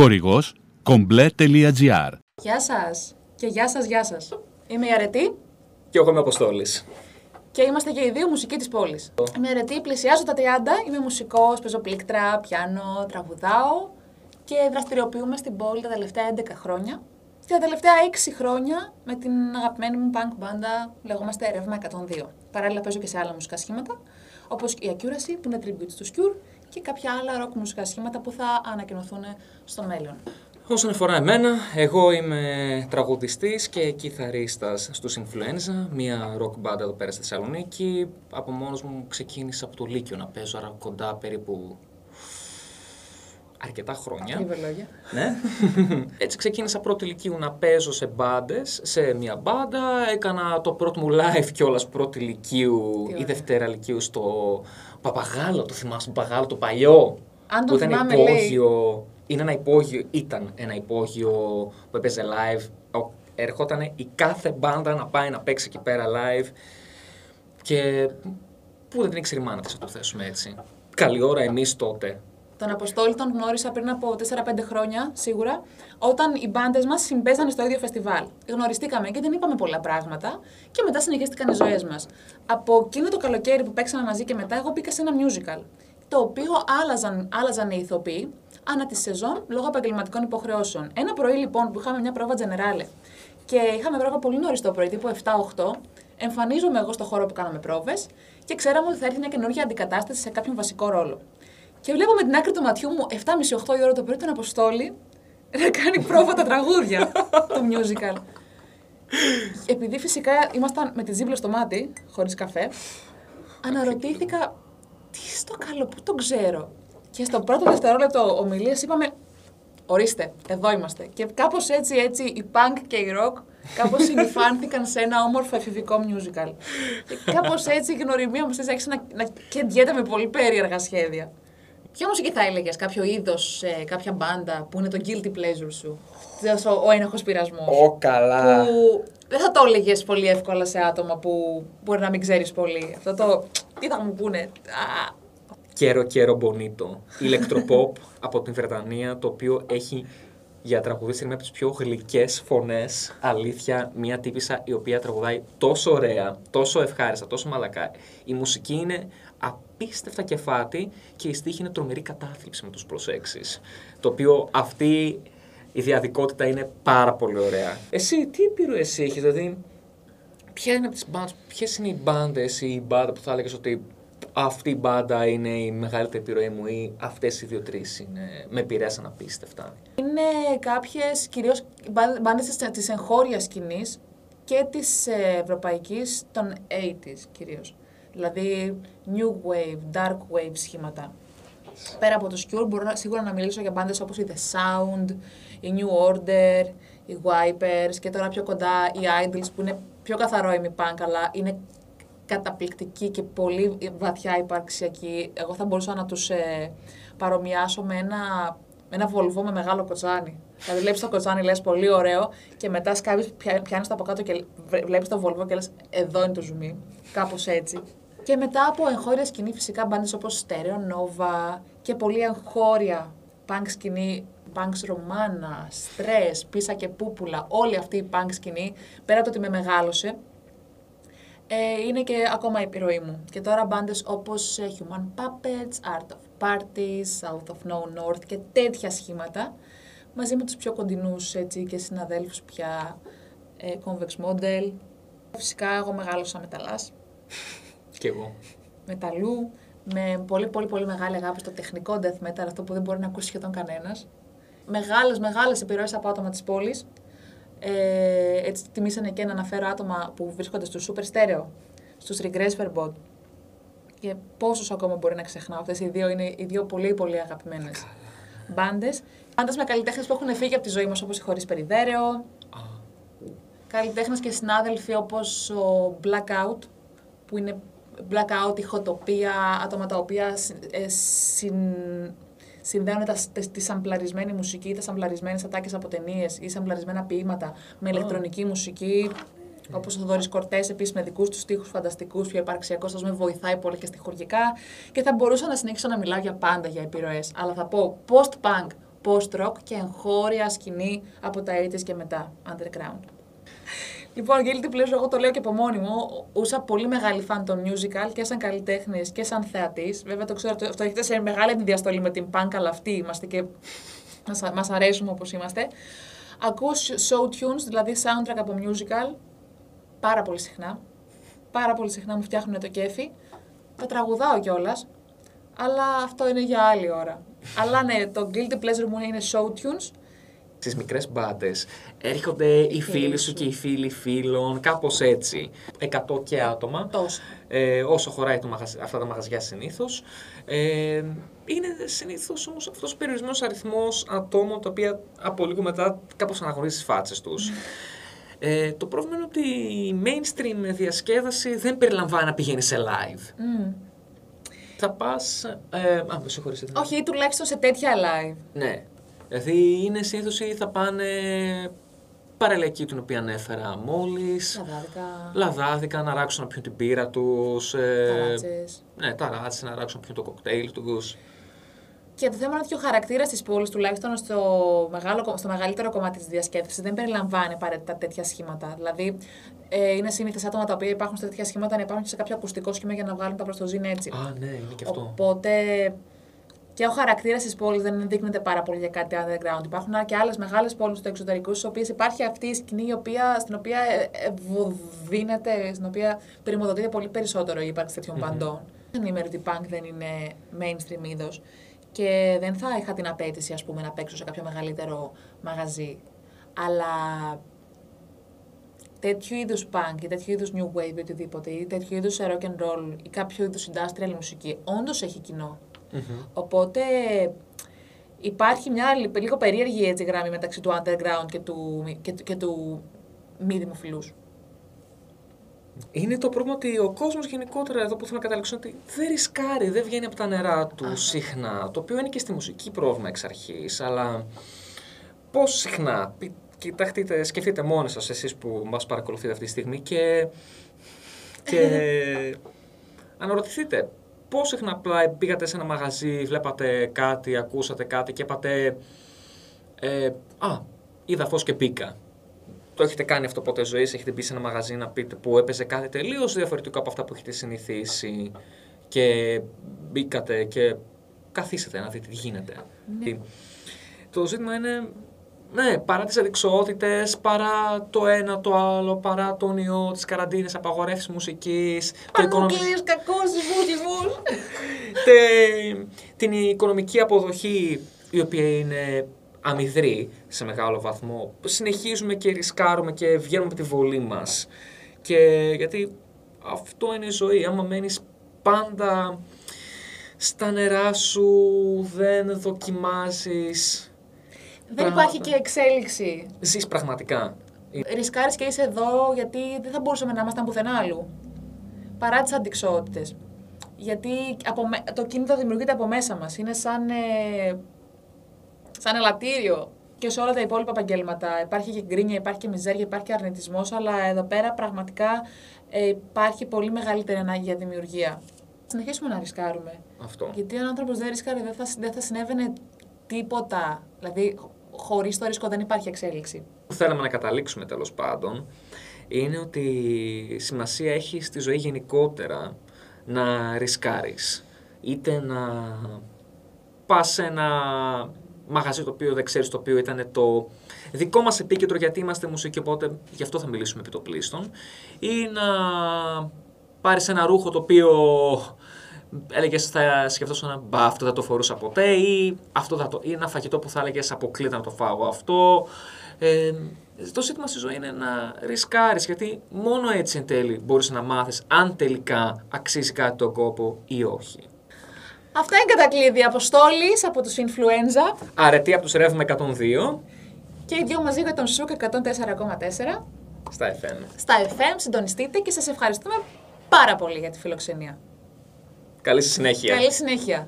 Χορηγός κομπλέ.gr Γεια σας και γεια σας, γεια σας. Είμαι η Αρετή Και εγώ είμαι Αποστόλης. και είμαστε και οι δύο μουσικοί της πόλης. Είμαι η Αρετή, πλησιάζω τα 30, είμαι μουσικός, παίζω πλήκτρα, πιάνο, τραγουδάω και δραστηριοποιούμε στην πόλη τα τελευταία 11 χρόνια. Και τα τελευταία 6 χρόνια με την αγαπημένη μου punk μπάντα λεγόμαστε Ρεύμα 102. Παράλληλα παίζω και σε άλλα μουσικά σχήματα, όπως η Accuracy που είναι tribute στο Cure και κάποια άλλα rock μουσικά σχήματα που θα ανακοινωθούν στο μέλλον. Όσον αφορά εμένα, εγώ είμαι τραγουδιστής και κιθαρίστας στους Influenza, μια rock band εδώ πέρα στη Θεσσαλονίκη. Από μόνος μου ξεκίνησα από το Λύκειο να παίζω, άρα κοντά περίπου αρκετά χρόνια. Λίγα λόγια. Ναι. Έτσι ξεκίνησα πρώτη ηλικίου να παίζω σε μπάντες, σε μια μπάντα. Έκανα το πρώτο μου live κιόλας πρώτη ηλικίου Τι ή ωραία. Δευτέρα ηλικίου στο Παπαγάλο. Το θυμάσαι το Παπαγάλο, το παλιό. Αν το που ήταν θυμάμαι, υπόγειο. Είναι ένα υπόγειο, ήταν ένα υπόγειο που έπαιζε live. Ο- Ερχόταν η κάθε μπάντα να πάει να παίξει εκεί πέρα live. Και που δεν την ήξερε η μάνα της, να το θέσουμε έτσι. Καλή ώρα εμείς τότε. Τον Αποστόλη τον γνώρισα πριν από 4-5 χρόνια, σίγουρα, όταν οι μπάντες μας συμπέζανε στο ίδιο φεστιβάλ. Γνωριστήκαμε και δεν είπαμε πολλά πράγματα και μετά συνεχίστηκαν οι ζωές μας. Από εκείνο το καλοκαίρι που παίξαμε μαζί και μετά, εγώ μπήκα σε ένα musical. Το οποίο άλλαζαν, άλλαζαν οι ηθοποιοί ανά τη σεζόν λόγω επαγγελματικών υποχρεώσεων. Ένα πρωί λοιπόν που είχαμε μια πρόβα generale και είχαμε πρόβα πολύ νωρίς το πρωί, τύπου 7-8, εμφανίζομαι εγώ στο χώρο που κάναμε πρόβες και ξέραμε ότι θα έρθει μια καινούργια αντικατάσταση σε κάποιον βασικό ρόλο. Και βλέπω με την άκρη του ματιού μου 7.30-8 η ώρα το πρωί τον Αποστόλη να κάνει πρόβα τα τραγούδια του musical. Επειδή φυσικά ήμασταν με τη ζύμπλα στο μάτι, χωρίς καφέ, αναρωτήθηκα τι στο καλό, πού τον ξέρω; Και στο πρώτο δευτερόλεπτο ομιλίας είπαμε, ορίστε, εδώ είμαστε. Και κάπως έτσι, έτσι, η punk και η rock κάπως συνυφάνθηκαν σε ένα όμορφο εφηβικό musical. Και κάπως έτσι η γνωριμία μας έτσι άρχισε να, να κεντιέται με πολύ περίεργα σχέδια. Ποια μουσική θα έλεγες, κάποιο είδος, κάποια μπάντα που είναι το guilty pleasure σου, ο, ο ένοχος πειρασμός. Ω, καλά. Που δεν θα το έλεγες πολύ εύκολα σε άτομα που μπορεί να μην ξέρεις πολύ. Αυτό το. Τι θα μου πούνε. Α, Κέρο Κέρο Μπονίτο. Ηλεκτροποπ από την Βρετανία, το οποίο έχει για τραγουδίστρια μια από τις πιο γλυκές φωνές. Αλήθεια, μια τύπησα η οποία τραγουδάει τόσο ωραία, τόσο ευχάριστα, τόσο μαλακά. Η μουσική είναι απίστευτα κεφάτη και η στίχη είναι τρομερή κατάθλιψη με τους προσέξεις. Το οποίο αυτή η διαδικότητα είναι πάρα πολύ ωραία. Εσύ, τι επιρροές έχεις, δηλαδή, ποια είναι από τις μπάντες, ποιες είναι οι μπάντες ή η μπάντα που θα έλεγες ότι αυτή η μπάντα είναι η μεγαλύτερη επιρροή μου ή αυτές οι δύο-τρεις είναι, με επηρέασαν απίστευτα; είναι κάποιες κυρίως μπάντες της εγχώριας σκηνής και της ευρωπαϊκής των 80s κυρίως. Δηλαδή new wave, dark wave σχήματα. Πέρα από το Cure μπορώ να- σίγουρα να μιλήσω για μπάντες όπως η The Sound, η New Order, οι Wipers και τώρα πιο κοντά οι Idols που είναι πιο καθαρό punk αλλά είναι καταπληκτικοί και πολύ βαθιά υπαρξιακοί. Εγώ θα μπορούσα να τους ε, παρομοιάσω με ένα, με ένα βολβό με μεγάλο κοτσάνι. Δηλαδή βλέπεις το κοτσάνι, λες πολύ ωραίο και μετά σκάβεις, πια- πιάνεις το από κάτω και βλέ- βλέπεις το βολβό και λες εδώ είναι το ζουμί. Κάπως έτσι. Και μετά από εγχώρια σκηνή φυσικά μπάντες όπως Stereo Nova και πολύ εγχώρια punk σκηνή, punks Romana, Stress, Πίσα και Πούπουλα, όλη αυτή η punk σκηνή, πέρα από το ότι με μεγάλωσε, ε, είναι και ακόμα η επιρροή μου. Και τώρα μπάντες όπως ε, Human Puppets, Art of Parties, South of No North και τέτοια σχήματα, μαζί με τους πιο κοντινούς έτσι, και συναδέλφους πια, ε, Convex Model. Φυσικά εγώ μεγάλωσα με ταλάς, Κι εγώ. μεταλλού, με πολύ πολύ πολύ μεγάλη αγάπη στο τεχνικό death metal, αυτό που δεν μπορεί να ακούσει σχεδόν κανένας. Μεγάλες, μεγάλες επιρροές από άτομα της πόλης. Ε, έτσι τιμήσανε και να αναφέρω άτομα που βρίσκονται στο Super Stereo, στους Regress Verbot. Και πόσους ακόμα μπορεί να ξεχνάω. Αυτές οι δύο είναι οι δύο πολύ πολύ αγαπημένες μπάντες. Μπάντες με καλλιτέχνες που έχουν φύγει από τη ζωή μας όπως η Χωρίς Περιδέρεο. Α, Καλλιτέχνες και συνάδελφοι όπως ο Blackout, που είναι Blackout, ηχοτοπία, άτομα τα οποία συ- ε, συν, συνδέουν τα, τη, τη σαμπλαρισμένη μουσική, τα σαμπλαρισμένες ατάκες από ταινίες ή σαμπλαρισμένα ποίηματα με ηλεκτρονική μουσική. Όπως ο Δόρη Κορτές, επίσης με δικούς τους τοίχου φανταστικούς, πιο υπαρξιακός, αυτό με βοηθάει πολύ και στοιχουργικά. Και θα μπορούσα να συνεχίσω να μιλάω για πάντα για επιρροές. Αλλά θα πω post-punk, post-rock και εγχώρια σκηνή από τα 80s και μετά, underground. Λοιπόν, Guilty Pleasure, εγώ το λέω και από μόνη μου. Ούσα πολύ μεγάλη φαν των musical και σαν καλλιτέχνης και σαν θεατής. Βέβαια, το ξέρω, αυτό έχετε σε μεγάλη διαστολή με την punk, αλλά αυτοί είμαστε και μας αρέσουμε όπως είμαστε. Ακούς show tunes, δηλαδή soundtrack από musical, πάρα πολύ συχνά. Πάρα πολύ συχνά μου φτιάχνουν το κέφι. Τα τραγουδάω κιόλας. Αλλά αυτό είναι για άλλη ώρα. αλλά ναι, το guilty pleasure μου είναι show tunes. Στι μικρές μπάντε έρχονται οι φίλοι σου και οι φίλοι φίλων, κάπως έτσι. 100 και άτομα. Τόσο. Ε, όσο χωράει το μαγαζ... αυτά τα μαγαζιά συνήθως. Ε, είναι συνήθως όμως αυτός ο περιορισμένο αριθμός ατόμων τα οποία από λίγο μετά κάπως αναγνωρίζεις τις φάτσες τους. Ε, το πρόβλημα είναι ότι η mainstream διασκέδαση δεν περιλαμβάνει να πηγαίνει σε live. Μμ. Θα πας. Ε, α, με συγχωρείτε. Όχι, ή τουλάχιστον σε τέτοια live. Ναι. Δηλαδή είναι συνήθως ή θα πάνε παραλιακή την οποία ανέφερα μόλις. Λαδάδικα, Λαδάδικα να ράξουν να πιούν την πύρα τους. Ε, ταράτσες. ναι, ταράτσες να ράξουν να πιούν το κοκτέιλ τους. Και το θέμα είναι ότι ο χαρακτήρας της πόλης, τουλάχιστον στο, μεγάλο, στο μεγαλύτερο κομμάτι της διασκέδασης, δεν περιλαμβάνει απαραίτητα τέτοια σχήματα. Δηλαδή, ε, είναι σύνηθε άτομα τα οποία υπάρχουν σε τέτοια σχήματα να υπάρχουν και σε κάποιο ακουστικό σχήμα για να βγάλουν τα προστοζήν έτσι. Α, ναι, είναι και αυτό. Οπότε και ο χαρακτήρας της πόλης δεν ενδείκνεται πάρα πολύ για κάτι underground. Υπάρχουν και άλλες μεγάλες πόλεις στο εξωτερικό, στις οποίες υπάρχει αυτή η σκηνή η οποία, στην οποία ε, ευωδίνεται, στην οποία περιμοδοτείται πολύ περισσότερο η ύπαρξη τέτοιων Μμμ. παντών. Δεν είμαι ότι η punk δεν είναι mainstream είδος και δεν θα είχα την απέτηση ας πούμε, να παίξω σε κάποιο μεγαλύτερο μαγαζί. Αλλά τέτοιου είδους punk ή τέτοιου είδους new wave ή οτιδήποτε ή τέτοιου είδους rock and roll ή κάποιο είδους industrial μουσική όντως έχει κοινό. Μμμ. Οπότε υπάρχει μια λι- λίγο περίεργη έτσι γράμμη μεταξύ του underground και του, και, του- και του μη δημοφιλούς. Είναι το πρόβλημα ότι ο κόσμος γενικότερα εδώ που θέλω να καταλήξω είναι ότι δεν ρισκάρει, δεν βγαίνει από τα νερά του Αχα. συχνά. Το οποίο είναι και στη μουσική πρόβλημα εξ αρχής. Αλλά πώς συχνά. πι- Κοιτάξτε, σκεφτείτε μόνοι σας εσείς που μας παρακολουθείτε αυτή τη στιγμή και. και αναρωτηθείτε πώς συχνά απλά πήγατε σε ένα μαγαζί, βλέπατε κάτι, ακούσατε κάτι και είπατε. Ε, α, είδα φως και μπήκα. Το έχετε κάνει αυτό ποτέ ζωή, έχετε μπει σε ένα μαγαζί να πείτε που έπαιζε κάτι τελείως διαφορετικό από αυτά που έχετε συνηθίσει και μπήκατε και καθίσατε να δείτε τι γίνεται. Ναι. Το ζήτημα είναι, ναι, παρά τις αδειξότητες, παρά το ένα το άλλο, παρά τον ιό, τις καραντίνες, απαγορεύσεις μουσικής, το οικονομικό Πανούκλης, κακός δημόσιμους. τε- την οικονομική αποδοχή η οποία είναι αμυδρή σε μεγάλο βαθμό. Συνεχίζουμε και ρισκάρουμε και βγαίνουμε από τη βολή μας. Και γιατί αυτό είναι η ζωή. Άμα μένεις πάντα στα νερά σου, δεν δοκιμάζεις, Δεν Πράγματα. υπάρχει και εξέλιξη. ζεις πραγματικά. Ρισκάρεις και είσαι εδώ γιατί δεν θα μπορούσαμε να ήμασταν πουθενά άλλου. Παρά τις αντικσότητες. Γιατί από, με- το κίνητο δημιουργείται από μέσα μας. Είναι σαν, ε, σαν ελαττήριο. Και σε όλα τα υπόλοιπα επαγγέλματα. Υπάρχει και γκρίνια, υπάρχει και μιζέρια, υπάρχει και αρνητισμός, αλλά εδώ πέρα πραγματικά ε, υπάρχει πολύ μεγαλύτερη ανάγκη για δημιουργία. Συνεχίσουμε να ρισκάρουμε. Αυτό. Γιατί αν ο άνθρωπος δεν ρισκάρει, δεν θα, δεν θα συνέβαινε τίποτα. Δηλαδή, χωρίς το ρίσκο δεν υπάρχει εξέλιξη. που θέλαμε να καταλήξουμε τέλος πάντων είναι ότι σημασία έχει στη ζωή γενικότερα να ρισκάρεις. Είτε να πας σε ένα μαγαζί το οποίο δεν ξέρεις το οποίο ήταν το δικό μας επίκεντρο γιατί είμαστε μουσική οπότε γι' αυτό θα μιλήσουμε επί το πλήστον ή να πάρεις ένα ρούχο το οποίο έλεγες θα σκεφτόσουν μπα αυτό δεν το φορούσα ποτέ ή, αυτό θα το, ή ένα φαγητό που θα έλεγες αποκλείται να το φάω αυτό ε, το ζήτημα στη ζωή είναι να ρισκάρεις γιατί μόνο έτσι εν τέλει μπορείς να μάθεις αν τελικά αξίζει κάτι τον κόπο ή όχι. Αυτά είναι κατακλείδη αποστόλης από τους influenza Αρετή από τους Ρεύμα 102 και οι δυο μαζί για τον Σουκ 104,4 στα FM. στα FM. Συντονιστείτε και σας ευχαριστούμε πάρα πολύ για τη φιλοξενία. Καλή σας συνέχεια. Καλή συνέχεια.